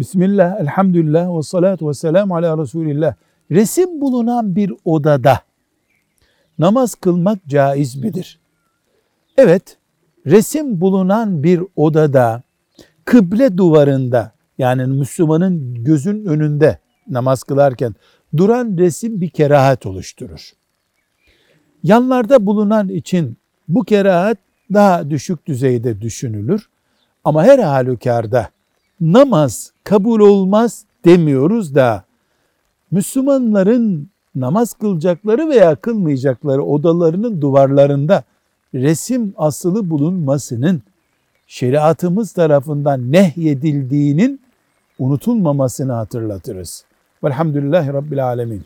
Bismillah, elhamdülillah ve salatu ve selamu ala Resulillah. Resim bulunan bir odada namaz kılmak caiz midir? Evet, resim bulunan bir odada kıble duvarında yani Müslümanın gözün önünde namaz kılarken duran resim bir kerahat oluşturur. Yanlarda bulunan için bu kerahat daha düşük düzeyde düşünülür. Ama her halükarda namaz kabul olmaz demiyoruz da Müslümanların namaz kılacakları veya kılmayacakları odalarının duvarlarında resim asılı bulunmasının şeriatımız tarafından nehyedildiğinin unutulmamasını hatırlatırız. Velhamdülillahi Rabbil Alemin.